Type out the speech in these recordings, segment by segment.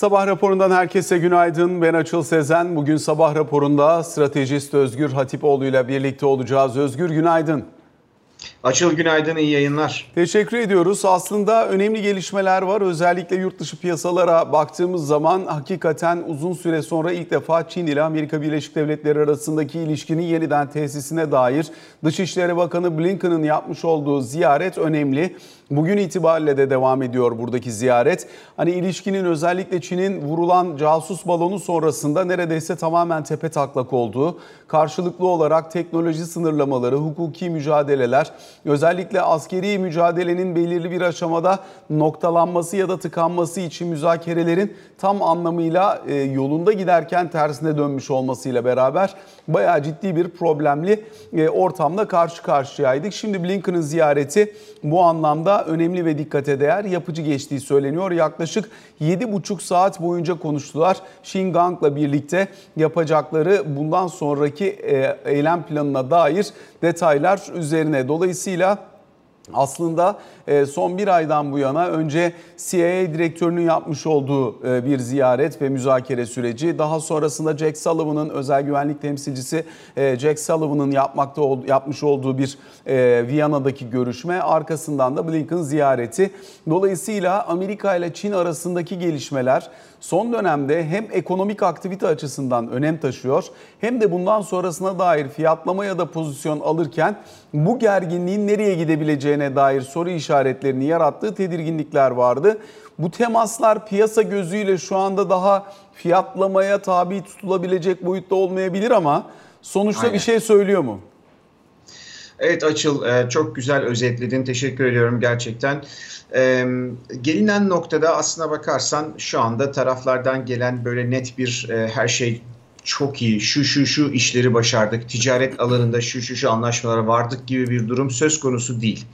Sabah raporundan herkese günaydın. Ben Açıl Sezen. Bugün sabah raporunda stratejist Özgür Hatipoğlu ile birlikte olacağız. Özgür günaydın. Açıl günaydın, iyi yayınlar. Teşekkür ediyoruz. Aslında önemli gelişmeler var. Özellikle yurt dışı piyasalara baktığımız zaman hakikaten uzun süre sonra ilk defa Çin ile Amerika Birleşik Devletleri arasındaki ilişkinin yeniden tesisine dair Dışişleri Bakanı Blinken'ın yapmış olduğu ziyaret önemli. Bugün itibariyle de devam ediyor buradaki ziyaret. Hani ilişkinin özellikle Çin'in vurulan casus balonu sonrasında neredeyse tamamen tepe taklak olduğu, karşılıklı olarak teknoloji sınırlamaları, hukuki mücadeleler, özellikle askeri mücadelenin belirli bir aşamada noktalanması ya da tıkanması için müzakerelerin tam anlamıyla e, yolunda giderken tersine dönmüş olmasıyla beraber bayağı ciddi bir problemli e, ortamla karşı karşıyaydık. Şimdi Blinken'ın ziyareti bu anlamda önemli ve dikkate değer yapıcı geçtiği söyleniyor. Yaklaşık 7,5 saat boyunca konuştular. Xingang'la birlikte yapacakları bundan sonraki e, eylem planına dair detaylar üzerine. Dolayısıyla aslında e, son bir aydan bu yana önce CIA direktörünün yapmış olduğu e, bir ziyaret ve müzakere süreci. Daha sonrasında Jack Sullivan'ın özel güvenlik temsilcisi e, Jack Sullivan'ın yapmakta yapmış olduğu bir Viyana'daki görüşme. Arkasından da Blinken ziyareti. Dolayısıyla Amerika ile Çin arasındaki gelişmeler son dönemde hem ekonomik aktivite açısından önem taşıyor hem de bundan sonrasına dair fiyatlama ya da pozisyon alırken bu gerginliğin nereye gidebileceğine dair soru işaretlerini yarattığı tedirginlikler vardı. Bu temaslar piyasa gözüyle şu anda daha fiyatlamaya tabi tutulabilecek boyutta olmayabilir ama sonuçta Aynen. bir şey söylüyor mu? Evet Açıl e, çok güzel özetledin. Teşekkür ediyorum gerçekten. Gelinen noktada aslına bakarsan şu anda taraflardan gelen böyle net bir e, her şey çok iyi, şu şu şu işleri başardık, ticaret alanında şu şu şu anlaşmalara vardık gibi bir durum söz konusu değil.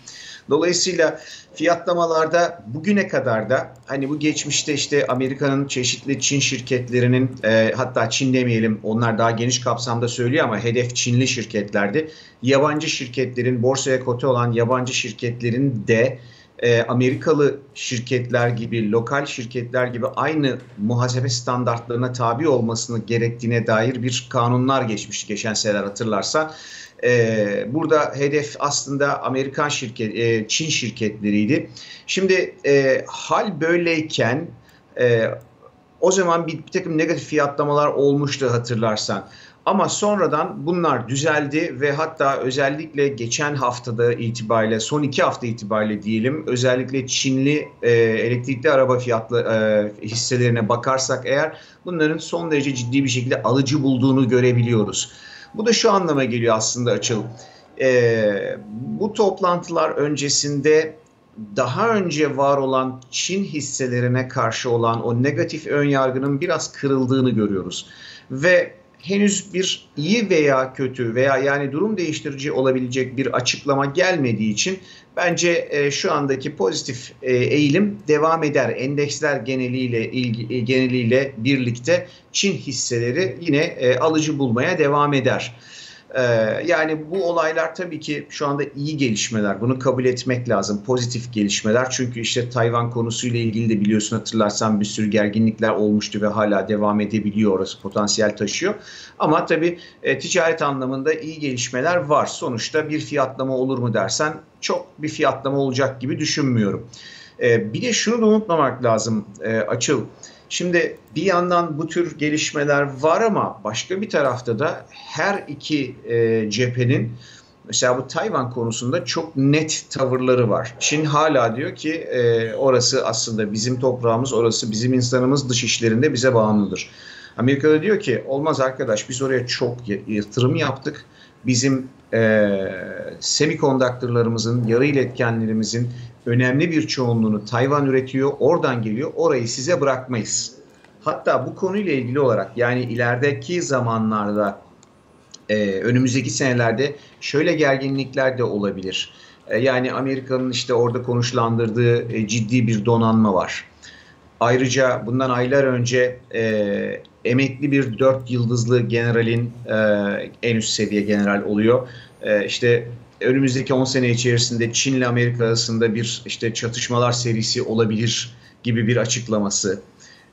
Dolayısıyla fiyatlamalarda bugüne kadar da hani bu geçmişte işte Amerika'nın çeşitli Çin şirketlerinin e, hatta Çin demeyelim onlar daha geniş kapsamda söylüyor ama hedef Çinli şirketlerdi. Yabancı şirketlerin borsaya kote olan yabancı şirketlerin de e, Amerikalı şirketler gibi, lokal şirketler gibi aynı muhasebe standartlarına tabi olmasını gerektiğine dair bir kanunlar geçmişti geçen seneler hatırlarsa. E, burada hedef aslında Amerikan şirket, e, Çin şirketleriydi. Şimdi e, hal böyleyken e, o zaman bir, bir takım negatif fiyatlamalar olmuştu hatırlarsan. Ama sonradan bunlar düzeldi ve hatta özellikle geçen haftada itibariyle son iki hafta itibariyle diyelim özellikle Çinli e, elektrikli araba fiyatlı e, hisselerine bakarsak eğer bunların son derece ciddi bir şekilde alıcı bulduğunu görebiliyoruz. Bu da şu anlama geliyor aslında Açıl. E, bu toplantılar öncesinde daha önce var olan Çin hisselerine karşı olan o negatif ön yargının biraz kırıldığını görüyoruz. Ve henüz bir iyi veya kötü veya yani durum değiştirici olabilecek bir açıklama gelmediği için bence e, şu andaki pozitif e, eğilim devam eder. Endeksler geneliyle ilgi, e, geneliyle birlikte Çin hisseleri yine e, alıcı bulmaya devam eder. Ee, yani bu olaylar tabii ki şu anda iyi gelişmeler. Bunu kabul etmek lazım. Pozitif gelişmeler. Çünkü işte Tayvan konusuyla ilgili de biliyorsun hatırlarsan bir sürü gerginlikler olmuştu ve hala devam edebiliyor. Orası potansiyel taşıyor. Ama tabii e, ticaret anlamında iyi gelişmeler var. Sonuçta bir fiyatlama olur mu dersen çok bir fiyatlama olacak gibi düşünmüyorum. E, bir de şunu da unutmamak lazım e, Açıl. Şimdi bir yandan bu tür gelişmeler var ama başka bir tarafta da her iki e, cephenin mesela bu Tayvan konusunda çok net tavırları var. Çin hala diyor ki e, orası aslında bizim toprağımız, orası bizim insanımız dış işlerinde bize bağımlıdır. Amerika da diyor ki olmaz arkadaş biz oraya çok yatırım yaptık. Bizim e, semikondaktörlerimizin, yarı iletkenlerimizin önemli bir çoğunluğunu Tayvan üretiyor, oradan geliyor. Orayı size bırakmayız. Hatta bu konuyla ilgili olarak yani ilerideki zamanlarda e, önümüzdeki senelerde şöyle gerginlikler de olabilir. E, yani Amerika'nın işte orada konuşlandırdığı e, ciddi bir donanma var. Ayrıca bundan aylar önce e, emekli bir dört yıldızlı generalin e, en üst seviye general oluyor. E, işte önümüzdeki 10 sene içerisinde Çin ile Amerika arasında bir işte çatışmalar serisi olabilir gibi bir açıklaması.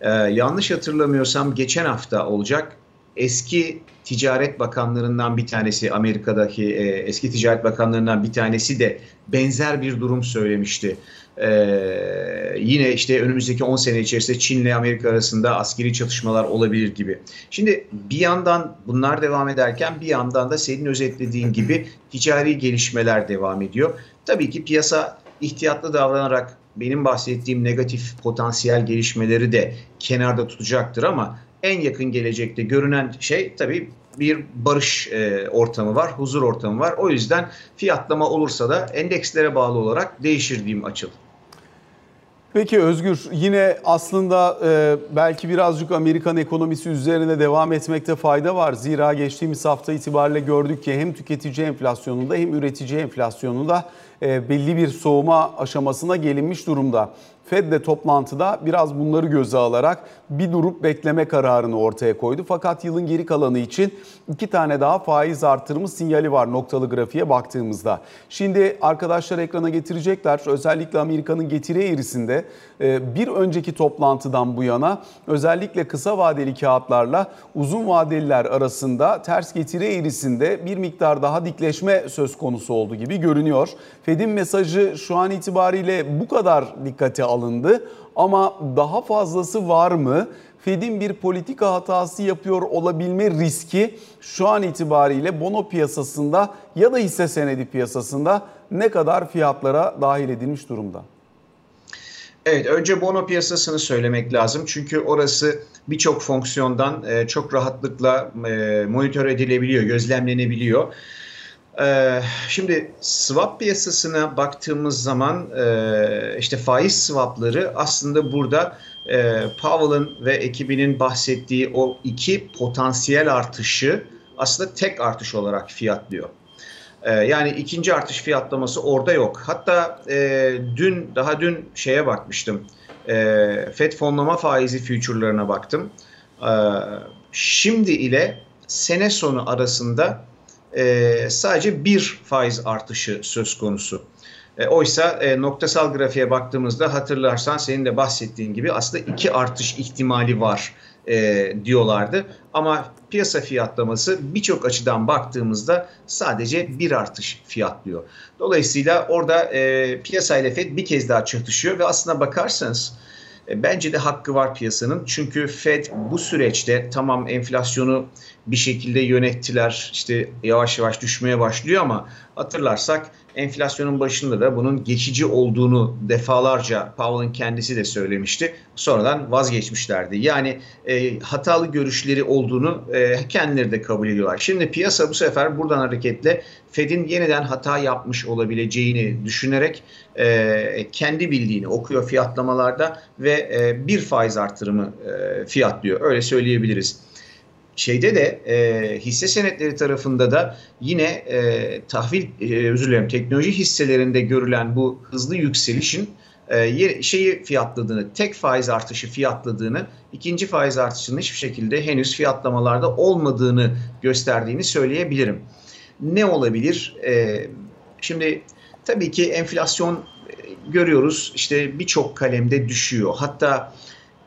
Ee, yanlış hatırlamıyorsam geçen hafta olacak eski ticaret bakanlarından bir tanesi Amerika'daki e, eski ticaret bakanlarından bir tanesi de benzer bir durum söylemişti. Ee, yine işte önümüzdeki 10 sene içerisinde Çin ile Amerika arasında askeri çatışmalar olabilir gibi. Şimdi bir yandan bunlar devam ederken bir yandan da senin özetlediğin gibi ticari gelişmeler devam ediyor. Tabii ki piyasa ihtiyatlı davranarak benim bahsettiğim negatif potansiyel gelişmeleri de kenarda tutacaktır ama en yakın gelecekte görünen şey tabii bir barış e, ortamı var, huzur ortamı var. O yüzden fiyatlama olursa da endekslere bağlı olarak değişir diyeyim açıl. Peki Özgür yine aslında e, belki birazcık Amerikan ekonomisi üzerine devam etmekte fayda var. Zira geçtiğimiz hafta itibariyle gördük ki hem tüketici enflasyonunda hem üretici enflasyonunda e, belli bir soğuma aşamasına gelinmiş durumda. Fed de toplantıda biraz bunları göze alarak bir durup bekleme kararını ortaya koydu. Fakat yılın geri kalanı için iki tane daha faiz artırımı sinyali var noktalı grafiğe baktığımızda. Şimdi arkadaşlar ekrana getirecekler. Özellikle Amerika'nın getiri eğrisinde e, bir önceki toplantıdan bu yana özellikle kısa vadeli kağıtlarla uzun vadeliler arasında ters getiri eğrisinde bir miktar daha dikleşme söz konusu oldu gibi görünüyor. Fed'in mesajı şu an itibariyle bu kadar dikkate alındı ama daha fazlası var mı? Fed'in bir politika hatası yapıyor olabilme riski şu an itibariyle bono piyasasında ya da hisse senedi piyasasında ne kadar fiyatlara dahil edilmiş durumda? Evet, önce bono piyasasını söylemek lazım. Çünkü orası birçok fonksiyondan e, çok rahatlıkla e, monitör edilebiliyor, gözlemlenebiliyor. Ee, şimdi swap piyasasına baktığımız zaman e, işte faiz swapları aslında burada e, Powell'ın ve ekibinin bahsettiği o iki potansiyel artışı aslında tek artış olarak fiyatlıyor. Ee, yani ikinci artış fiyatlaması orada yok. Hatta e, dün daha dün şeye bakmıştım. FED fonlama faizi future'larına baktım. Ee, şimdi ile sene sonu arasında e, sadece bir faiz artışı söz konusu. E, oysa e, noktasal grafiğe baktığımızda hatırlarsan senin de bahsettiğin gibi aslında iki artış ihtimali var e, diyorlardı. Ama piyasa fiyatlaması birçok açıdan baktığımızda sadece bir artış fiyatlıyor. Dolayısıyla orada e, piyasa ile FED bir kez daha çatışıyor ve aslına bakarsanız bence de hakkı var piyasanın. Çünkü Fed bu süreçte tamam enflasyonu bir şekilde yönettiler. İşte yavaş yavaş düşmeye başlıyor ama hatırlarsak enflasyonun başında da bunun geçici olduğunu defalarca Powell'ın kendisi de söylemişti. Sonradan vazgeçmişlerdi. Yani e, hatalı görüşleri olduğunu e, kendileri de kabul ediyorlar. Şimdi piyasa bu sefer buradan hareketle Fed'in yeniden hata yapmış olabileceğini düşünerek e, kendi bildiğini okuyor fiyatlamalarda ve e, bir faiz artırımı e, fiyatlıyor. Öyle söyleyebiliriz şeyde de e, hisse senetleri tarafında da yine e, tahvil e, özür dilerim teknoloji hisselerinde görülen bu hızlı yükselişin e, şeyi fiyatladığını, tek faiz artışı fiyatladığını, ikinci faiz artışının hiçbir şekilde henüz fiyatlamalarda olmadığını gösterdiğini söyleyebilirim. Ne olabilir? E, şimdi tabii ki enflasyon e, görüyoruz işte birçok kalemde düşüyor. Hatta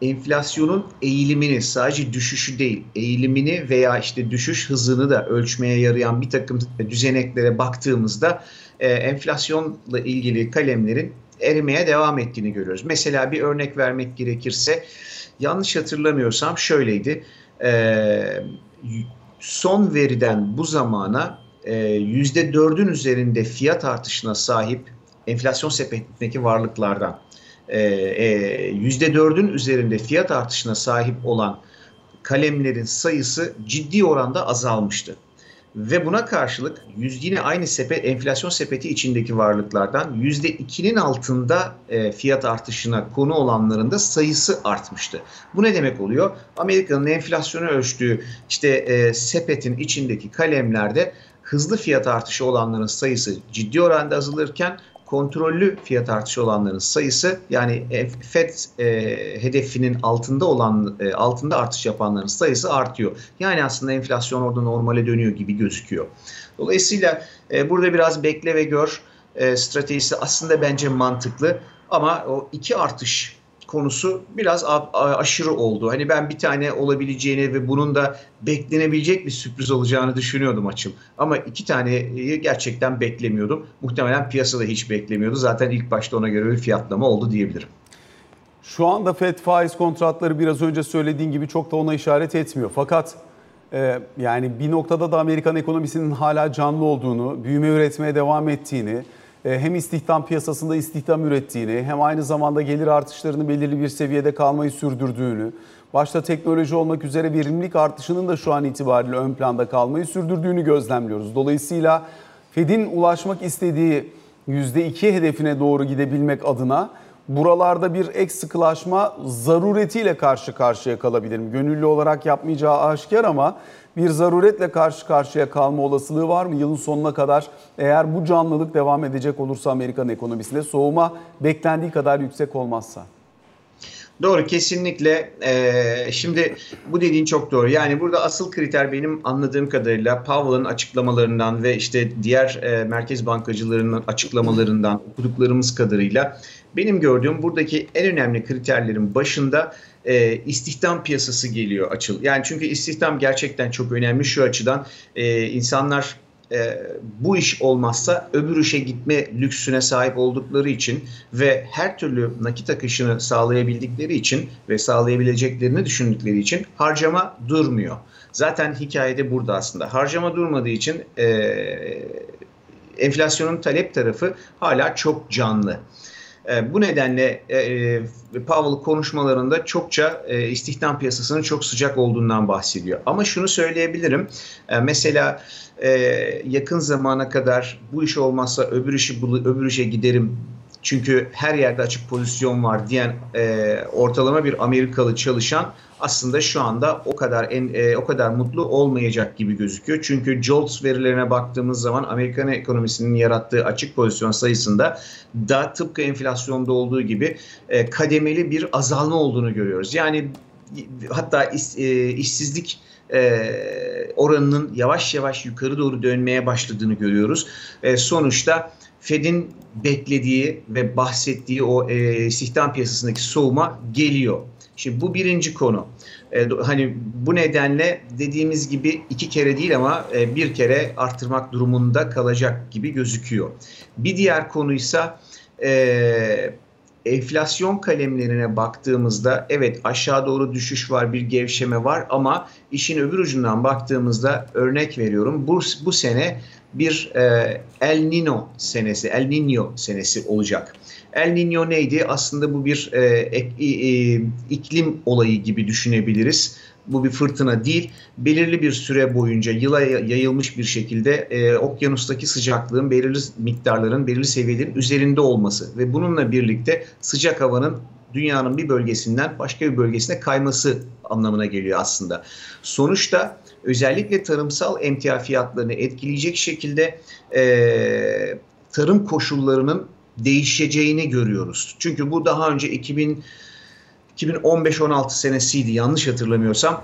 enflasyonun eğilimini sadece düşüşü değil eğilimini veya işte düşüş hızını da ölçmeye yarayan bir takım düzeneklere baktığımızda e, enflasyonla ilgili kalemlerin erimeye devam ettiğini görüyoruz. Mesela bir örnek vermek gerekirse yanlış hatırlamıyorsam şöyleydi. E, son veriden bu zamana e, %4'ün üzerinde fiyat artışına sahip enflasyon sepetindeki varlıklardan %4'ün e, üzerinde fiyat artışına sahip olan kalemlerin sayısı ciddi oranda azalmıştı. Ve buna karşılık yüz, yine aynı sepet enflasyon sepeti içindeki varlıklardan yüzde ikinin altında e, fiyat artışına konu olanların da sayısı artmıştı. Bu ne demek oluyor? Amerika'nın enflasyonu ölçtüğü işte e, sepetin içindeki kalemlerde hızlı fiyat artışı olanların sayısı ciddi oranda azalırken kontrollü fiyat artışı olanların sayısı yani FED e, hedefinin altında olan e, altında artış yapanların sayısı artıyor. Yani aslında enflasyon orada normale dönüyor gibi gözüküyor. Dolayısıyla e, burada biraz bekle ve gör e, stratejisi aslında bence mantıklı ama o iki artış konusu biraz aşırı oldu. Hani ben bir tane olabileceğini ve bunun da beklenebilecek bir sürpriz olacağını düşünüyordum açıl. Ama iki taneyi gerçekten beklemiyordum. Muhtemelen piyasada hiç beklemiyordu. Zaten ilk başta ona göre bir fiyatlama oldu diyebilirim. Şu anda FED faiz kontratları biraz önce söylediğin gibi çok da ona işaret etmiyor. Fakat e, yani bir noktada da Amerikan ekonomisinin hala canlı olduğunu, büyüme üretmeye devam ettiğini, hem istihdam piyasasında istihdam ürettiğini, hem aynı zamanda gelir artışlarını belirli bir seviyede kalmayı sürdürdüğünü, başta teknoloji olmak üzere verimlilik artışının da şu an itibariyle ön planda kalmayı sürdürdüğünü gözlemliyoruz. Dolayısıyla Fed'in ulaşmak istediği %2 hedefine doğru gidebilmek adına buralarda bir ek sıkılaşma zaruretiyle karşı karşıya kalabilirim. Gönüllü olarak yapmayacağı aşikar ama bir zaruretle karşı karşıya kalma olasılığı var mı yılın sonuna kadar? Eğer bu canlılık devam edecek olursa Amerikan ekonomisinde soğuma beklendiği kadar yüksek olmazsa. Doğru kesinlikle. Ee, şimdi bu dediğin çok doğru. Yani burada asıl kriter benim anladığım kadarıyla Powell'ın açıklamalarından ve işte diğer e, merkez bankacılarının açıklamalarından okuduklarımız kadarıyla benim gördüğüm buradaki en önemli kriterlerin başında e, istihdam piyasası geliyor açıl. Yani çünkü istihdam gerçekten çok önemli şu açıdan e, insanlar e, bu iş olmazsa öbür işe gitme lüksüne sahip oldukları için ve her türlü nakit akışını sağlayabildikleri için ve sağlayabileceklerini düşündükleri için harcama durmuyor. Zaten hikayede burada aslında. Harcama durmadığı için e, enflasyonun talep tarafı hala çok canlı. E, bu nedenle e, e, Powell konuşmalarında çokça e, istihdam piyasasının çok sıcak olduğundan bahsediyor. Ama şunu söyleyebilirim. Mesela yakın zamana kadar bu iş olmazsa öbür işi öbür işe giderim çünkü her yerde açık pozisyon var diyen ortalama bir Amerikalı çalışan aslında şu anda o kadar en, e, o kadar mutlu olmayacak gibi gözüküyor. Çünkü JOLTS verilerine baktığımız zaman Amerikan ekonomisinin yarattığı açık pozisyon sayısında da tıpkı enflasyonda olduğu gibi e, kademeli bir azalma olduğunu görüyoruz. Yani hatta iş, e, işsizlik e, oranının yavaş yavaş yukarı doğru dönmeye başladığını görüyoruz. E, sonuçta Fed'in beklediği ve bahsettiği o e, istihdam piyasasındaki soğuma geliyor. Şimdi bu birinci konu. E, hani bu nedenle dediğimiz gibi iki kere değil ama e, bir kere arttırmak durumunda kalacak gibi gözüküyor. Bir diğer konuysa e, enflasyon kalemlerine baktığımızda evet aşağı doğru düşüş var, bir gevşeme var ama işin öbür ucundan baktığımızda örnek veriyorum bu, bu sene bir e, El Nino senesi, El Nino senesi olacak. El Nino neydi? Aslında bu bir e, e, e, iklim olayı gibi düşünebiliriz. Bu bir fırtına değil. Belirli bir süre boyunca yıla yayılmış bir şekilde e, okyanustaki sıcaklığın belirli miktarların, belirli seviyelerin üzerinde olması ve bununla birlikte sıcak havanın dünyanın bir bölgesinden başka bir bölgesine kayması anlamına geliyor aslında. Sonuçta özellikle tarımsal emtia fiyatlarını etkileyecek şekilde e, tarım koşullarının değişeceğini görüyoruz. Çünkü bu daha önce 2000 2015-16 senesiydi yanlış hatırlamıyorsam.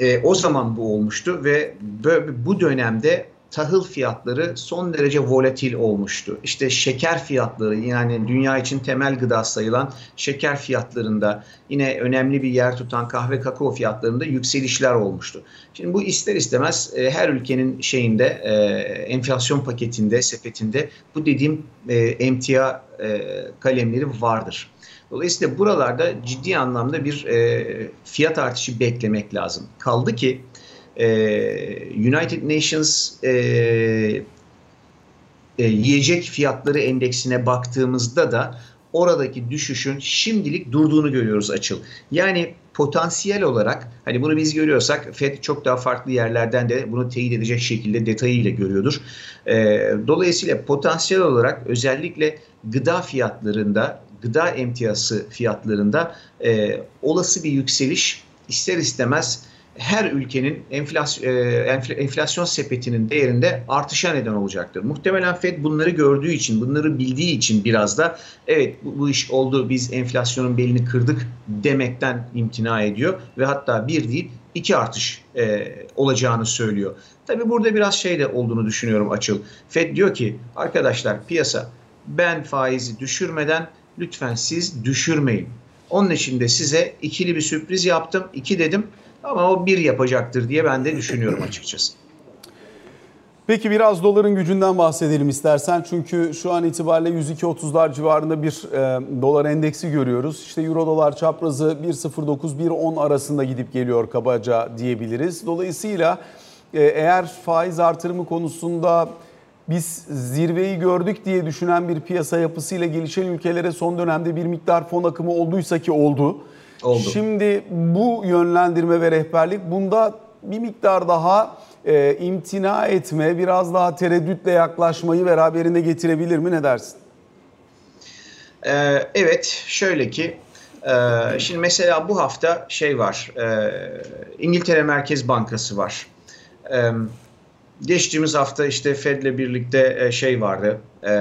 E, o zaman bu olmuştu ve böyle, bu dönemde tahıl fiyatları son derece volatil olmuştu. İşte şeker fiyatları yani dünya için temel gıda sayılan şeker fiyatlarında yine önemli bir yer tutan kahve kakao fiyatlarında yükselişler olmuştu. Şimdi bu ister istemez e, her ülkenin şeyinde e, enflasyon paketinde, sepetinde bu dediğim e, emtia e, kalemleri vardır. Dolayısıyla buralarda ciddi anlamda bir e, fiyat artışı beklemek lazım. Kaldı ki e, United Nations e, e, yiyecek fiyatları endeksine baktığımızda da oradaki düşüşün şimdilik durduğunu görüyoruz açıl. Yani potansiyel olarak hani bunu biz görüyorsak FED çok daha farklı yerlerden de bunu teyit edecek şekilde detayıyla görüyordur. E, dolayısıyla potansiyel olarak özellikle gıda fiyatlarında gıda emtiyası fiyatlarında e, olası bir yükseliş ister istemez her ülkenin enflasyon, e, enflasyon sepetinin değerinde artışa neden olacaktır. Muhtemelen Fed bunları gördüğü için, bunları bildiği için biraz da evet bu, bu iş oldu biz enflasyonun belini kırdık demekten imtina ediyor ve hatta bir değil iki artış e, olacağını söylüyor. Tabi burada biraz şey de olduğunu düşünüyorum Açıl. Fed diyor ki arkadaşlar piyasa ben faizi düşürmeden lütfen siz düşürmeyin. Onun için de size ikili bir sürpriz yaptım. İki dedim ama o bir yapacaktır diye ben de düşünüyorum açıkçası. Peki biraz doların gücünden bahsedelim istersen. Çünkü şu an itibariyle 102.30'lar civarında bir e, dolar endeksi görüyoruz. İşte euro dolar çaprazı 1.09-1.10 arasında gidip geliyor kabaca diyebiliriz. Dolayısıyla e, eğer faiz artırımı konusunda biz zirveyi gördük diye düşünen bir piyasa yapısıyla gelişen ülkelere son dönemde bir miktar fon akımı olduysa ki oldu. Oldu. Şimdi bu yönlendirme ve rehberlik bunda bir miktar daha e, imtina etme, biraz daha tereddütle yaklaşmayı beraberinde getirebilir mi? Ne dersin? Ee, evet, şöyle ki e, şimdi mesela bu hafta şey var, e, İngiltere Merkez Bankası var. E, geçtiğimiz hafta işte Fed'le birlikte e, şey vardı, e,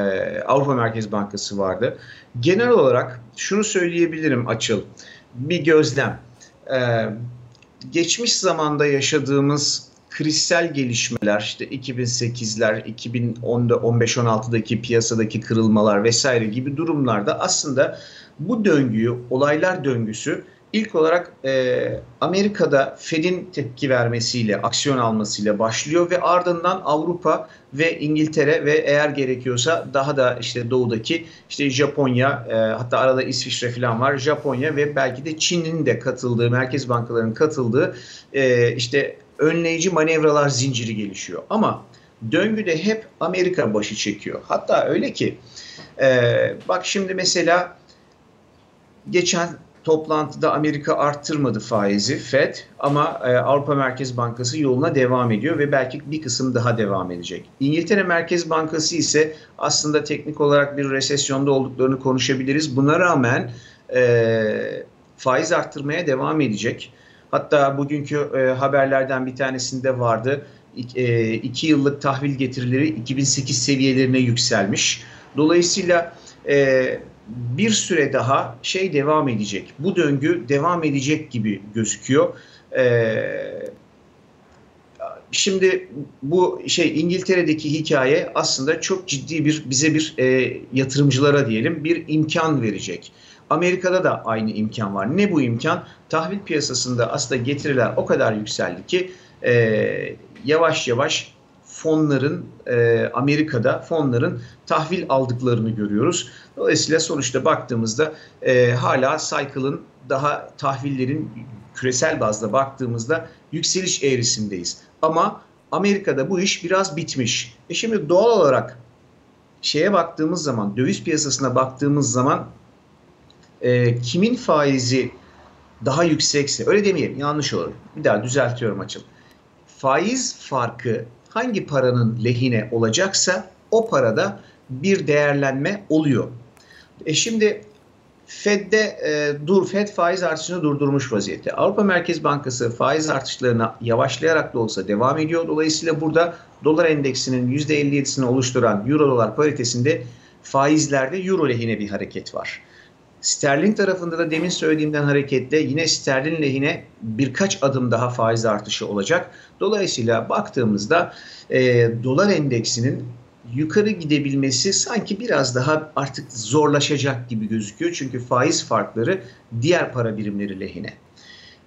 Avrupa Merkez Bankası vardı. Genel olarak şunu söyleyebilirim Açıl, bir gözlem. E, geçmiş zamanda yaşadığımız krizsel gelişmeler işte 2008'ler, 2010'da 15-16'daki piyasadaki kırılmalar vesaire gibi durumlarda aslında bu döngüyü, olaylar döngüsü ilk olarak e, Amerika'da Fed'in tepki vermesiyle, aksiyon almasıyla başlıyor ve ardından Avrupa ve İngiltere ve eğer gerekiyorsa daha da işte doğudaki işte Japonya, e, hatta arada İsviçre falan var. Japonya ve belki de Çin'in de katıldığı, merkez bankalarının katıldığı e, işte önleyici manevralar zinciri gelişiyor. Ama döngüde hep Amerika başı çekiyor. Hatta öyle ki e, bak şimdi mesela geçen toplantıda Amerika arttırmadı faizi Fed ama e, Avrupa Merkez Bankası yoluna devam ediyor ve belki bir kısım daha devam edecek. İngiltere Merkez Bankası ise aslında teknik olarak bir resesyonda olduklarını konuşabiliriz. Buna rağmen e, faiz arttırmaya devam edecek. Hatta bugünkü e, haberlerden bir tanesinde vardı. E, iki yıllık tahvil getirileri 2008 seviyelerine yükselmiş. Dolayısıyla e, bir süre daha şey devam edecek. Bu döngü devam edecek gibi gözüküyor. E, şimdi bu şey İngiltere'deki hikaye aslında çok ciddi bir bize bir e, yatırımcılara diyelim bir imkan verecek. Amerika'da da aynı imkan var. Ne bu imkan? Tahvil piyasasında aslında getiriler o kadar yükseldi ki e, yavaş yavaş fonların e, Amerika'da fonların tahvil aldıklarını görüyoruz. Dolayısıyla sonuçta baktığımızda e, hala cycle'ın daha tahvillerin küresel bazda baktığımızda yükseliş eğrisindeyiz. Ama Amerika'da bu iş biraz bitmiş. E şimdi doğal olarak şeye baktığımız zaman, döviz piyasasına baktığımız zaman e, kimin faizi daha yüksekse, öyle demeyelim yanlış olur. Bir daha düzeltiyorum açıl. Faiz farkı hangi paranın lehine olacaksa o parada bir değerlenme oluyor. E şimdi Fed'de e, dur Fed faiz artışını durdurmuş vaziyette. Avrupa Merkez Bankası faiz artışlarına yavaşlayarak da olsa devam ediyor. Dolayısıyla burada dolar endeksinin %57'sini oluşturan euro dolar paritesinde faizlerde euro lehine bir hareket var. Sterlin tarafında da demin söylediğimden hareketle yine sterlin lehine birkaç adım daha faiz artışı olacak. Dolayısıyla baktığımızda e, dolar endeksinin yukarı gidebilmesi sanki biraz daha artık zorlaşacak gibi gözüküyor. Çünkü faiz farkları diğer para birimleri lehine.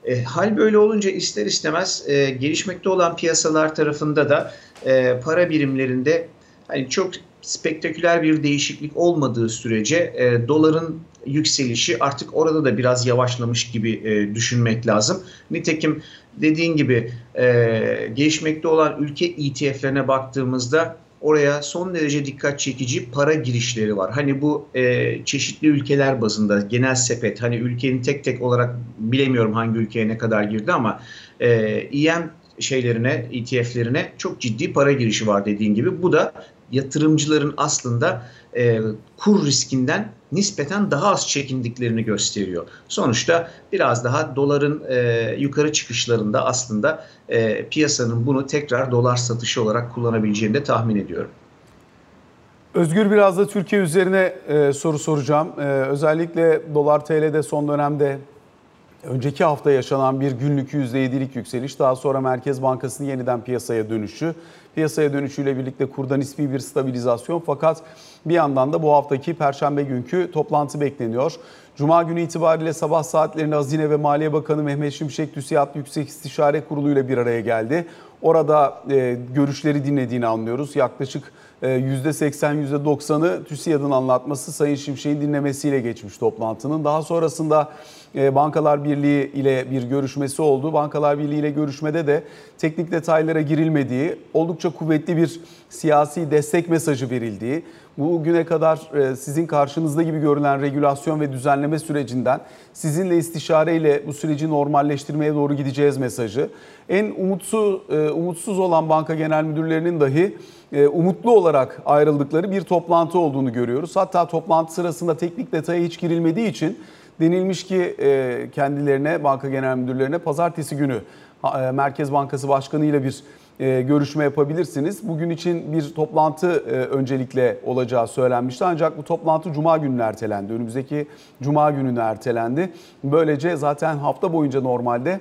E, hal böyle olunca ister istemez e, gelişmekte olan piyasalar tarafında da e, para birimlerinde hani çok spektaküler bir değişiklik olmadığı sürece e, doların yükselişi artık orada da biraz yavaşlamış gibi e, düşünmek lazım. Nitekim dediğin gibi e, gelişmekte olan ülke ETF'lerine baktığımızda oraya son derece dikkat çekici para girişleri var. Hani bu e, çeşitli ülkeler bazında genel sepet hani ülkenin tek tek olarak bilemiyorum hangi ülkeye ne kadar girdi ama e, EM şeylerine, ETF'lerine çok ciddi para girişi var dediğin gibi. Bu da yatırımcıların aslında e, kur riskinden nispeten daha az çekindiklerini gösteriyor. Sonuçta biraz daha doların e, yukarı çıkışlarında aslında e, piyasanın bunu tekrar dolar satışı olarak kullanabileceğini de tahmin ediyorum. Özgür biraz da Türkiye üzerine e, soru soracağım. E, özellikle dolar TL'de son dönemde Önceki hafta yaşanan bir günlük %7'lik yükseliş, daha sonra Merkez Bankası'nın yeniden piyasaya dönüşü, piyasaya dönüşüyle birlikte kurda nispi bir stabilizasyon fakat bir yandan da bu haftaki Perşembe günkü toplantı bekleniyor. Cuma günü itibariyle sabah saatlerinde Hazine ve Maliye Bakanı Mehmet Şimşek TÜSİAD Yüksek İstişare Kurulu ile bir araya geldi. Orada e, görüşleri dinlediğini anlıyoruz. Yaklaşık %80, %90'ı TÜSİAD'ın anlatması Sayın Şimşek'in dinlemesiyle geçmiş toplantının. Daha sonrasında e, Bankalar Birliği ile bir görüşmesi oldu. Bankalar Birliği ile görüşmede de teknik detaylara girilmediği, oldukça kuvvetli bir siyasi destek mesajı verildiği, bugüne kadar e, sizin karşınızda gibi görülen regülasyon ve düzenleme sürecinden sizinle istişareyle bu süreci normalleştirmeye doğru gideceğiz mesajı. En umutsuz, e, umutsuz olan banka genel müdürlerinin dahi umutlu olarak ayrıldıkları bir toplantı olduğunu görüyoruz. Hatta toplantı sırasında teknik detaya hiç girilmediği için Denilmiş ki e, kendilerine, banka genel müdürlerine pazartesi günü e, Merkez Bankası Başkanı ile bir e, görüşme yapabilirsiniz. Bugün için bir toplantı öncelikle olacağı söylenmişti. Ancak bu toplantı Cuma gününe ertelendi. Önümüzdeki Cuma gününe ertelendi. Böylece zaten hafta boyunca normalde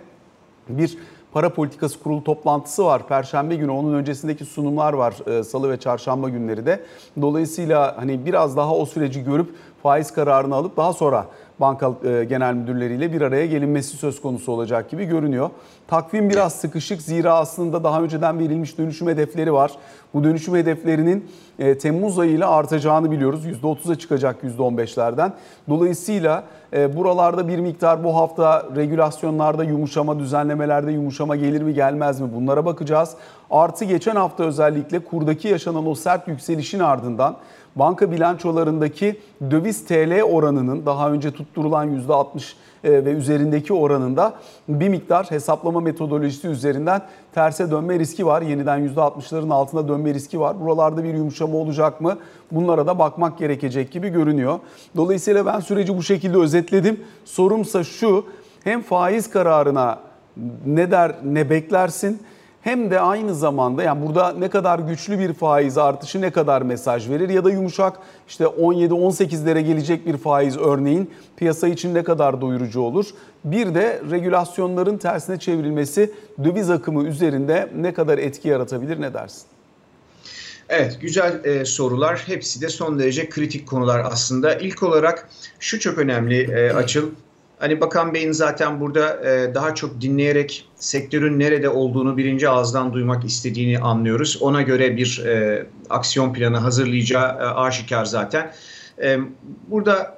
bir para politikası kurulu toplantısı var. Perşembe günü onun öncesindeki sunumlar var salı ve çarşamba günleri de. Dolayısıyla hani biraz daha o süreci görüp faiz kararını alıp daha sonra banka e, genel müdürleriyle bir araya gelinmesi söz konusu olacak gibi görünüyor. Takvim biraz sıkışık zira aslında daha önceden verilmiş dönüşüm hedefleri var. Bu dönüşüm hedeflerinin e, Temmuz ayıyla artacağını biliyoruz. %30'a çıkacak %15'lerden. Dolayısıyla e, buralarda bir miktar bu hafta regülasyonlarda yumuşama, düzenlemelerde yumuşama gelir mi gelmez mi bunlara bakacağız. Artı geçen hafta özellikle kurdaki yaşanan o sert yükselişin ardından banka bilançolarındaki döviz TL oranının daha önce tutturulan %60 e, ve üzerindeki oranında bir miktar hesaplama metodolojisi üzerinden terse dönme riski var. Yeniden %60'ların altına dönme riski var. Buralarda bir yumuşama olacak mı? Bunlara da bakmak gerekecek gibi görünüyor. Dolayısıyla ben süreci bu şekilde özetledim. Sorumsa şu, hem faiz kararına ne der ne beklersin hem de aynı zamanda yani burada ne kadar güçlü bir faiz artışı ne kadar mesaj verir ya da yumuşak işte 17-18'lere gelecek bir faiz örneğin piyasa için ne kadar doyurucu olur. Bir de regülasyonların tersine çevrilmesi döviz akımı üzerinde ne kadar etki yaratabilir ne dersin? Evet, güzel e, sorular. Hepsi de son derece kritik konular aslında. İlk olarak şu çok önemli e, açıl. Hani Bakan Bey'in zaten burada e, daha çok dinleyerek sektörün nerede olduğunu birinci ağızdan duymak istediğini anlıyoruz. Ona göre bir e, aksiyon planı hazırlayacağı e, aşikar zaten. E, burada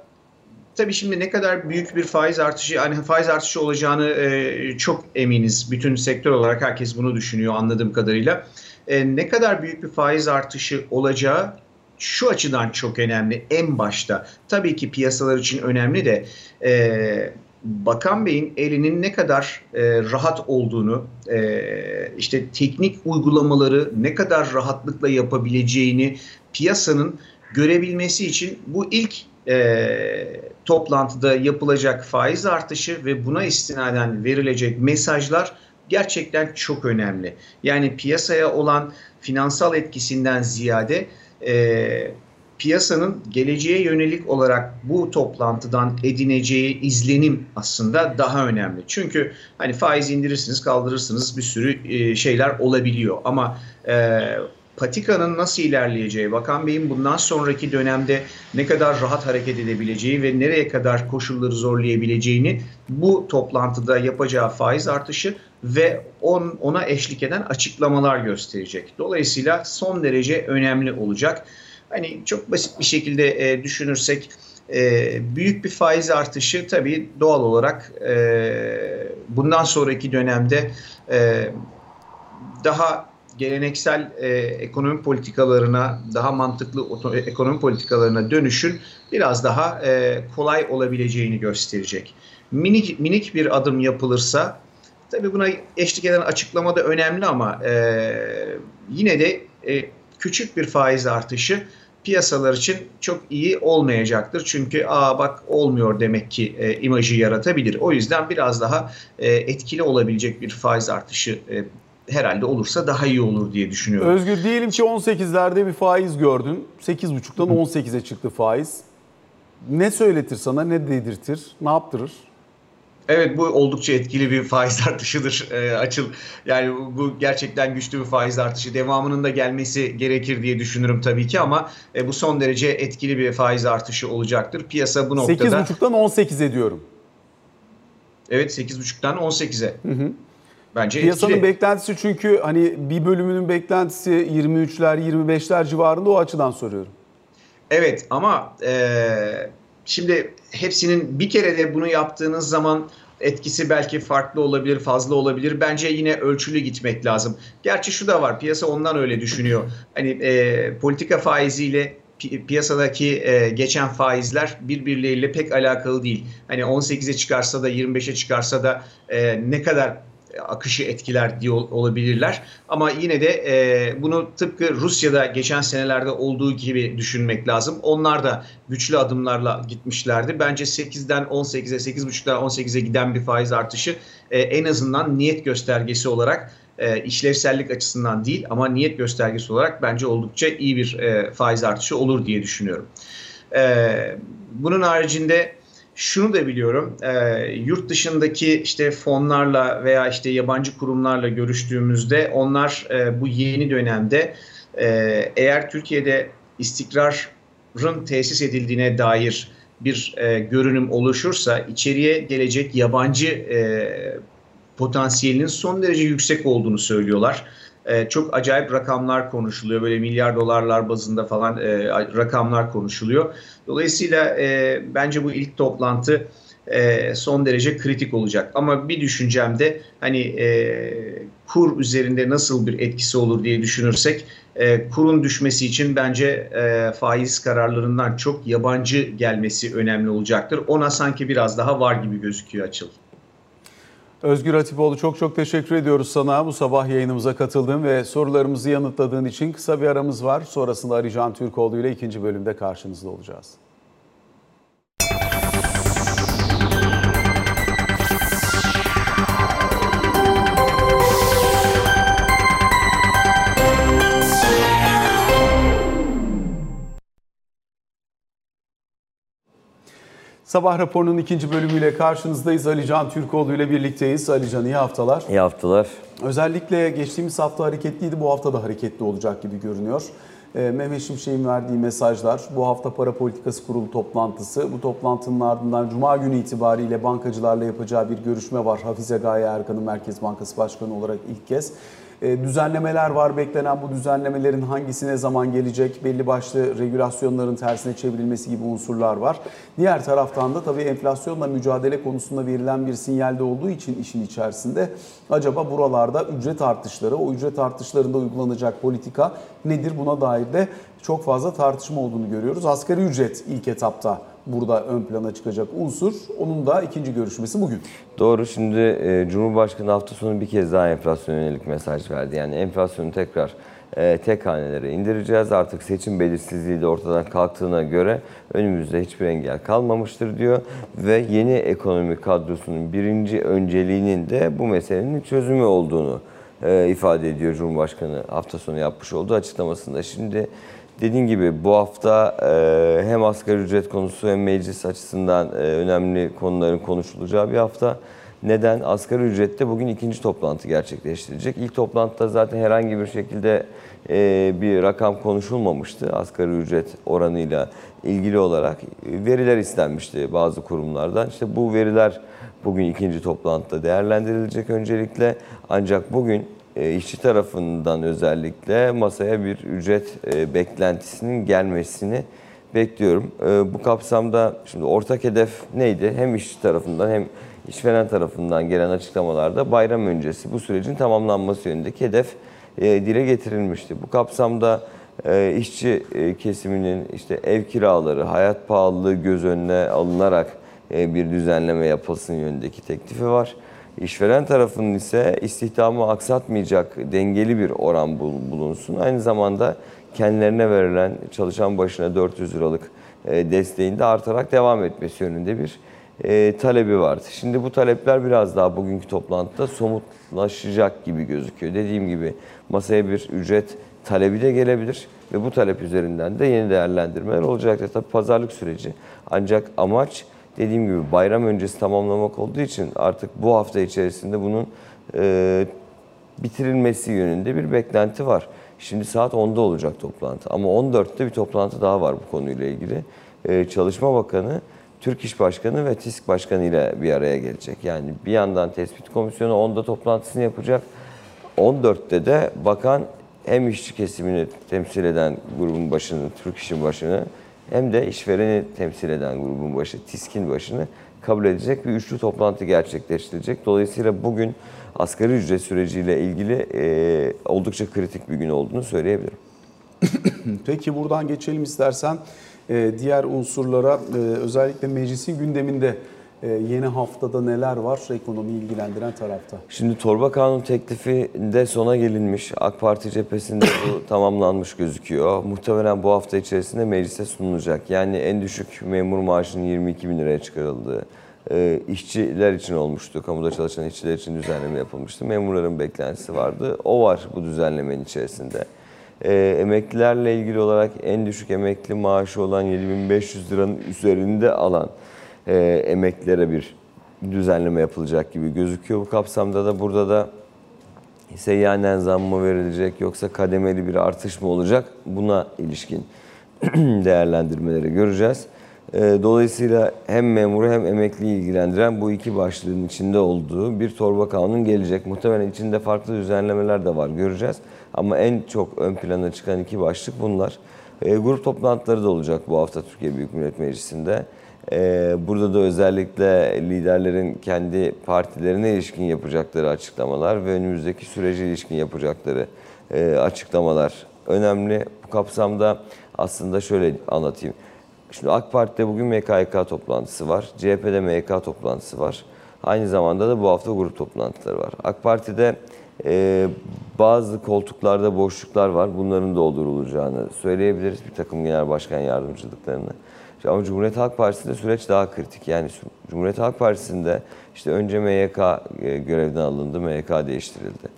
tabii şimdi ne kadar büyük bir faiz artışı, yani faiz artışı olacağını e, çok eminiz. Bütün sektör olarak herkes bunu düşünüyor anladığım kadarıyla. E, ne kadar büyük bir faiz artışı olacağı şu açıdan çok önemli en başta. Tabii ki piyasalar için önemli de e, Bakan Bey'in elinin ne kadar e, rahat olduğunu, e, işte teknik uygulamaları ne kadar rahatlıkla yapabileceğini piyasanın görebilmesi için bu ilk e, toplantıda yapılacak faiz artışı ve buna istinaden verilecek mesajlar gerçekten çok önemli. Yani piyasaya olan finansal etkisinden ziyade e, piyasanın geleceğe yönelik olarak bu toplantıdan edineceği izlenim aslında daha önemli. Çünkü hani faiz indirirsiniz kaldırırsınız bir sürü e, şeyler olabiliyor ama e, patikanın nasıl ilerleyeceği, Bakan Bey'in bundan sonraki dönemde ne kadar rahat hareket edebileceği ve nereye kadar koşulları zorlayabileceğini bu toplantıda yapacağı faiz artışı ve on, ona eşlik eden açıklamalar gösterecek. Dolayısıyla son derece önemli olacak. Hani çok basit bir şekilde e, düşünürsek e, büyük bir faiz artışı tabii doğal olarak e, bundan sonraki dönemde e, daha geleneksel e, ekonomi politikalarına, daha mantıklı ekonomi politikalarına dönüşün biraz daha e, kolay olabileceğini gösterecek. Minik minik bir adım yapılırsa, tabii buna eşlik eden açıklama da önemli ama e, yine de e, küçük bir faiz artışı piyasalar için çok iyi olmayacaktır. Çünkü aa bak olmuyor demek ki e, imajı yaratabilir. O yüzden biraz daha e, etkili olabilecek bir faiz artışı e, herhalde olursa daha iyi olur diye düşünüyorum. Özgür diyelim ki 18'lerde bir faiz gördün. 8,5'tan 18'e çıktı faiz. Ne söyletir sana, ne dedirtir, ne yaptırır? Evet bu oldukça etkili bir faiz artışıdır e, açıl. Yani bu gerçekten güçlü bir faiz artışı. Devamının da gelmesi gerekir diye düşünürüm tabii ki ama e, bu son derece etkili bir faiz artışı olacaktır. Piyasa bu noktada... 8,5'tan 18 ediyorum. Evet 8,5'tan 18'e. Hı hı. Bence Piyasanın etkili. beklentisi çünkü hani bir bölümünün beklentisi 23'ler 25'ler civarında o açıdan soruyorum. Evet ama e, şimdi hepsinin bir kere de bunu yaptığınız zaman etkisi belki farklı olabilir, fazla olabilir. Bence yine ölçülü gitmek lazım. Gerçi şu da var, piyasa ondan öyle düşünüyor. Hani e, politika faiziyle pi- piyasadaki e, geçen faizler birbirleriyle pek alakalı değil. Hani 18'e çıkarsa da 25'e çıkarsa da e, ne kadar akışı etkiler diye olabilirler. Ama yine de e, bunu tıpkı Rusya'da geçen senelerde olduğu gibi düşünmek lazım. Onlar da güçlü adımlarla gitmişlerdi. Bence 8'den 18'e, 8.5'dan 18'e giden bir faiz artışı e, en azından niyet göstergesi olarak e, işlevsellik açısından değil ama niyet göstergesi olarak bence oldukça iyi bir e, faiz artışı olur diye düşünüyorum. E, bunun haricinde şunu da biliyorum, e, yurt dışındaki işte fonlarla veya işte yabancı kurumlarla görüştüğümüzde onlar e, bu yeni dönemde e, eğer Türkiye'de istikrarın tesis edildiğine dair bir e, görünüm oluşursa içeriye gelecek yabancı e, potansiyelinin son derece yüksek olduğunu söylüyorlar. E, çok acayip rakamlar konuşuluyor. Böyle milyar dolarlar bazında falan e, rakamlar konuşuluyor. Dolayısıyla e, bence bu ilk toplantı e, son derece kritik olacak. Ama bir düşüncem de hani e, kur üzerinde nasıl bir etkisi olur diye düşünürsek e, kurun düşmesi için bence e, faiz kararlarından çok yabancı gelmesi önemli olacaktır. Ona sanki biraz daha var gibi gözüküyor açıl. Özgür Hatipoğlu çok çok teşekkür ediyoruz sana bu sabah yayınımıza katıldığın ve sorularımızı yanıtladığın için kısa bir aramız var. Sonrasında Ali Can Türkoğlu ile ikinci bölümde karşınızda olacağız. Sabah raporunun ikinci bölümüyle karşınızdayız. Ali Can Türkoğlu ile birlikteyiz. Ali Can iyi haftalar. İyi haftalar. Özellikle geçtiğimiz hafta hareketliydi. Bu hafta da hareketli olacak gibi görünüyor. Ee, Mehmet Şimşek'in verdiği mesajlar, bu hafta para politikası kurulu toplantısı, bu toplantının ardından Cuma günü itibariyle bankacılarla yapacağı bir görüşme var. Hafize Gaye Erkan'ın Merkez Bankası Başkanı olarak ilk kez. Ee, düzenlemeler var. Beklenen bu düzenlemelerin hangisine zaman gelecek? Belli başlı regülasyonların tersine çevrilmesi gibi unsurlar var. Diğer taraftan da tabii enflasyonla mücadele konusunda verilen bir sinyalde olduğu için işin içerisinde acaba buralarda ücret artışları, o ücret artışlarında uygulanacak politika nedir? Buna dair de çok fazla tartışma olduğunu görüyoruz. Asgari ücret ilk etapta burada ön plana çıkacak unsur. Onun da ikinci görüşmesi bugün. Doğru. Şimdi e, Cumhurbaşkanı hafta sonu bir kez daha enflasyon yönelik mesaj verdi. Yani enflasyonu tekrar e, tek hanelere indireceğiz. Artık seçim belirsizliği de ortadan kalktığına göre önümüzde hiçbir engel kalmamıştır diyor. Ve yeni ekonomi kadrosunun birinci önceliğinin de bu meselenin çözümü olduğunu e, ifade ediyor Cumhurbaşkanı hafta sonu yapmış olduğu açıklamasında. Şimdi Dediğim gibi bu hafta e, hem asgari ücret konusu hem meclis açısından e, önemli konuların konuşulacağı bir hafta. Neden? Asgari ücrette bugün ikinci toplantı gerçekleştirecek. İlk toplantıda zaten herhangi bir şekilde e, bir rakam konuşulmamıştı asgari ücret oranıyla ilgili olarak. Veriler istenmişti bazı kurumlardan. İşte bu veriler bugün ikinci toplantıda değerlendirilecek öncelikle. Ancak bugün işçi tarafından özellikle masaya bir ücret e, beklentisinin gelmesini bekliyorum. E, bu kapsamda şimdi ortak hedef neydi? Hem işçi tarafından hem işveren tarafından gelen açıklamalarda bayram öncesi bu sürecin tamamlanması yönündeki hedef dile getirilmişti. Bu kapsamda işçi kesiminin işte ev kiraları, hayat pahalılığı göz önüne alınarak bir düzenleme yapılsın yönündeki teklifi var. İşveren tarafının ise istihdamı aksatmayacak dengeli bir oran bulunsun. Aynı zamanda kendilerine verilen çalışan başına 400 liralık e, desteğin de artarak devam etmesi yönünde bir e, talebi vardı. Şimdi bu talepler biraz daha bugünkü toplantıda somutlaşacak gibi gözüküyor. Dediğim gibi masaya bir ücret talebi de gelebilir ve bu talep üzerinden de yeni değerlendirmeler olacaktır. Tabii pazarlık süreci ancak amaç dediğim gibi bayram öncesi tamamlamak olduğu için artık bu hafta içerisinde bunun e, bitirilmesi yönünde bir beklenti var. Şimdi saat 10'da olacak toplantı ama 14'te bir toplantı daha var bu konuyla ilgili. Ee, Çalışma Bakanı, Türk İş Başkanı ve TİSK Başkanı ile bir araya gelecek. Yani bir yandan tespit komisyonu 10'da toplantısını yapacak. 14'te de bakan hem işçi kesimini temsil eden grubun başını, Türk İş'in başını hem de işvereni temsil eden grubun başı, TİSK'in başını kabul edecek bir üçlü toplantı gerçekleştirecek. Dolayısıyla bugün asgari ücret süreciyle ilgili e, oldukça kritik bir gün olduğunu söyleyebilirim. Peki buradan geçelim istersen e, diğer unsurlara e, özellikle meclisin gündeminde yeni haftada neler var ekonomiyi ilgilendiren tarafta? Şimdi torba kanun teklifinde sona gelinmiş. AK Parti cephesinde bu tamamlanmış gözüküyor. Muhtemelen bu hafta içerisinde meclise sunulacak. Yani en düşük memur maaşının 22 bin liraya çıkarıldığı, e, işçiler için olmuştu. Kamuda çalışan işçiler için düzenleme yapılmıştı. Memurların beklentisi vardı. O var bu düzenlemenin içerisinde. E, emeklilerle ilgili olarak en düşük emekli maaşı olan 7500 liranın üzerinde alan e, emeklilere bir düzenleme yapılacak gibi gözüküyor. Bu kapsamda da burada da seyyanen zam mı verilecek yoksa kademeli bir artış mı olacak buna ilişkin değerlendirmeleri göreceğiz. E, Dolayısıyla hem memuru hem emekliyi ilgilendiren bu iki başlığın içinde olduğu bir torba kanun gelecek. Muhtemelen içinde farklı düzenlemeler de var göreceğiz. Ama en çok ön plana çıkan iki başlık bunlar. E, grup toplantıları da olacak bu hafta Türkiye Büyük Millet Meclisi'nde. E, burada da özellikle liderlerin kendi partilerine ilişkin yapacakları açıklamalar ve önümüzdeki sürece ilişkin yapacakları e, açıklamalar önemli. Bu kapsamda aslında şöyle anlatayım. Şimdi AK Parti'de bugün MKYK toplantısı var. CHP'de MYK toplantısı var. Aynı zamanda da bu hafta grup toplantıları var. AK Parti'de e, bazı koltuklarda boşluklar var. Bunların doldurulacağını söyleyebiliriz bir takım genel başkan yardımcılıklarını. Ama Cumhuriyet Halk Partisi'nde süreç daha kritik. Yani Cumhuriyet Halk Partisi'nde işte önce MYK e, görevden alındı, MYK değiştirildi.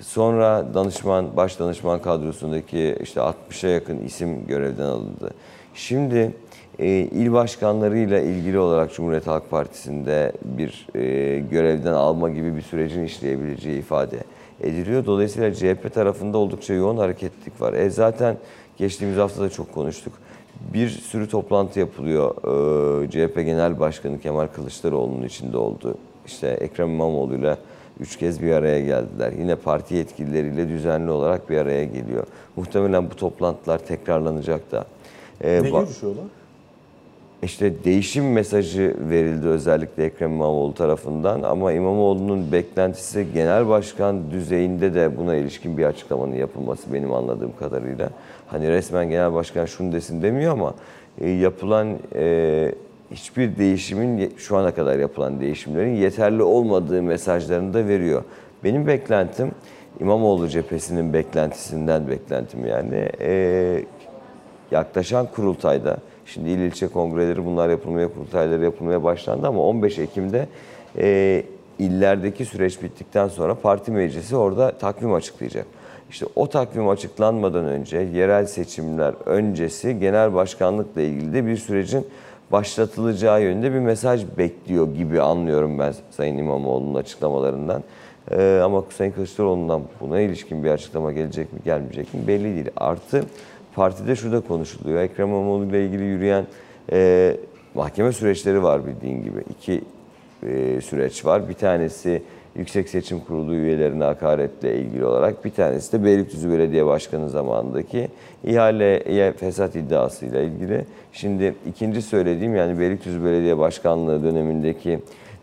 Sonra danışman, baş danışman kadrosundaki işte 60'a yakın isim görevden alındı. Şimdi e, il başkanlarıyla ilgili olarak Cumhuriyet Halk Partisi'nde bir e, görevden alma gibi bir sürecin işleyebileceği ifade ediliyor. Dolayısıyla CHP tarafında oldukça yoğun hareketlilik var. E zaten geçtiğimiz hafta da çok konuştuk. Bir sürü toplantı yapılıyor. E, CHP Genel Başkanı Kemal Kılıçdaroğlu'nun içinde olduğu. İşte Ekrem İmamoğlu'yla üç kez bir araya geldiler. Yine parti yetkilileriyle düzenli olarak bir araya geliyor. Muhtemelen bu toplantılar tekrarlanacak da. E, ne görüşüyorlar? İşte değişim mesajı verildi özellikle Ekrem İmamoğlu tarafından ama İmamoğlu'nun beklentisi genel başkan düzeyinde de buna ilişkin bir açıklamanın yapılması benim anladığım kadarıyla. Hani resmen genel başkan şunu desin demiyor ama e, yapılan e, hiçbir değişimin şu ana kadar yapılan değişimlerin yeterli olmadığı mesajlarını da veriyor. Benim beklentim İmamoğlu cephesinin beklentisinden beklentim yani e, yaklaşan kurultayda Şimdi il ilçe kongreleri bunlar yapılmaya, kurultayları yapılmaya başlandı ama 15 Ekim'de e, illerdeki süreç bittikten sonra parti meclisi orada takvim açıklayacak. İşte o takvim açıklanmadan önce yerel seçimler öncesi genel başkanlıkla ilgili de bir sürecin başlatılacağı yönünde bir mesaj bekliyor gibi anlıyorum ben Sayın İmamoğlu'nun açıklamalarından. Ee, ama Sayın Kılıçdaroğlu'ndan buna ilişkin bir açıklama gelecek mi gelmeyecek mi belli değil. Artı partide şu da konuşuluyor. Ekrem İmamoğlu ile ilgili yürüyen e, mahkeme süreçleri var bildiğin gibi. İki e, süreç var. Bir tanesi Yüksek Seçim Kurulu üyelerine hakaretle ilgili olarak bir tanesi de Beylikdüzü Belediye Başkanı zamanındaki ihaleye fesat iddiasıyla ilgili. Şimdi ikinci söylediğim yani Beylikdüzü Belediye Başkanlığı dönemindeki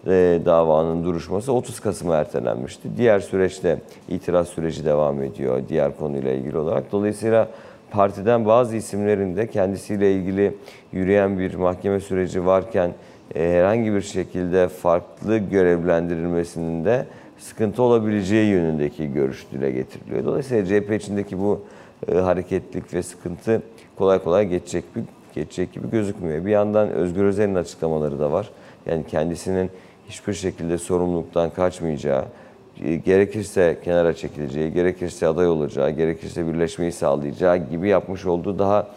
e, davanın duruşması 30 Kasım'a ertelenmişti. Diğer süreçte itiraz süreci devam ediyor diğer konuyla ilgili olarak. Dolayısıyla partiden bazı isimlerin de kendisiyle ilgili yürüyen bir mahkeme süreci varken herhangi bir şekilde farklı görevlendirilmesinin de sıkıntı olabileceği yönündeki görüş dile getiriliyor. Dolayısıyla CHP içindeki bu e, hareketlik ve sıkıntı kolay kolay geçecek bir geçecek gibi gözükmüyor. Bir yandan Özgür Özel'in açıklamaları da var. Yani kendisinin hiçbir şekilde sorumluluktan kaçmayacağı, e, gerekirse kenara çekileceği, gerekirse aday olacağı, gerekirse birleşmeyi sağlayacağı gibi yapmış olduğu daha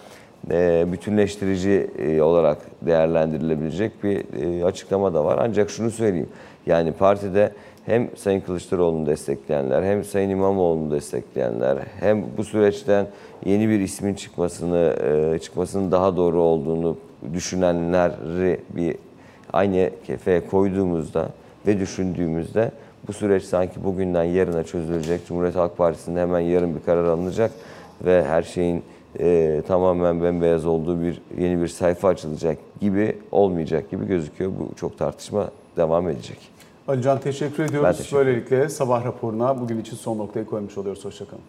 bütünleştirici e, olarak değerlendirilebilecek bir e, açıklama da var. Ancak şunu söyleyeyim. Yani partide hem Sayın Kılıçdaroğlu'nu destekleyenler, hem Sayın İmamoğlu'nu destekleyenler, hem bu süreçten yeni bir ismin çıkmasını e, çıkmasının daha doğru olduğunu düşünenleri bir aynı kefeye koyduğumuzda ve düşündüğümüzde bu süreç sanki bugünden yarına çözülecek. Cumhuriyet Halk Partisi'nde hemen yarın bir karar alınacak ve her şeyin e, tamamen bembeyaz olduğu bir yeni bir sayfa açılacak gibi olmayacak gibi gözüküyor. Bu çok tartışma devam edecek. Alican teşekkür ediyoruz. Ben teşekkür. Böylelikle sabah raporuna bugün için son noktayı koymuş oluyoruz. Hoşçakalın.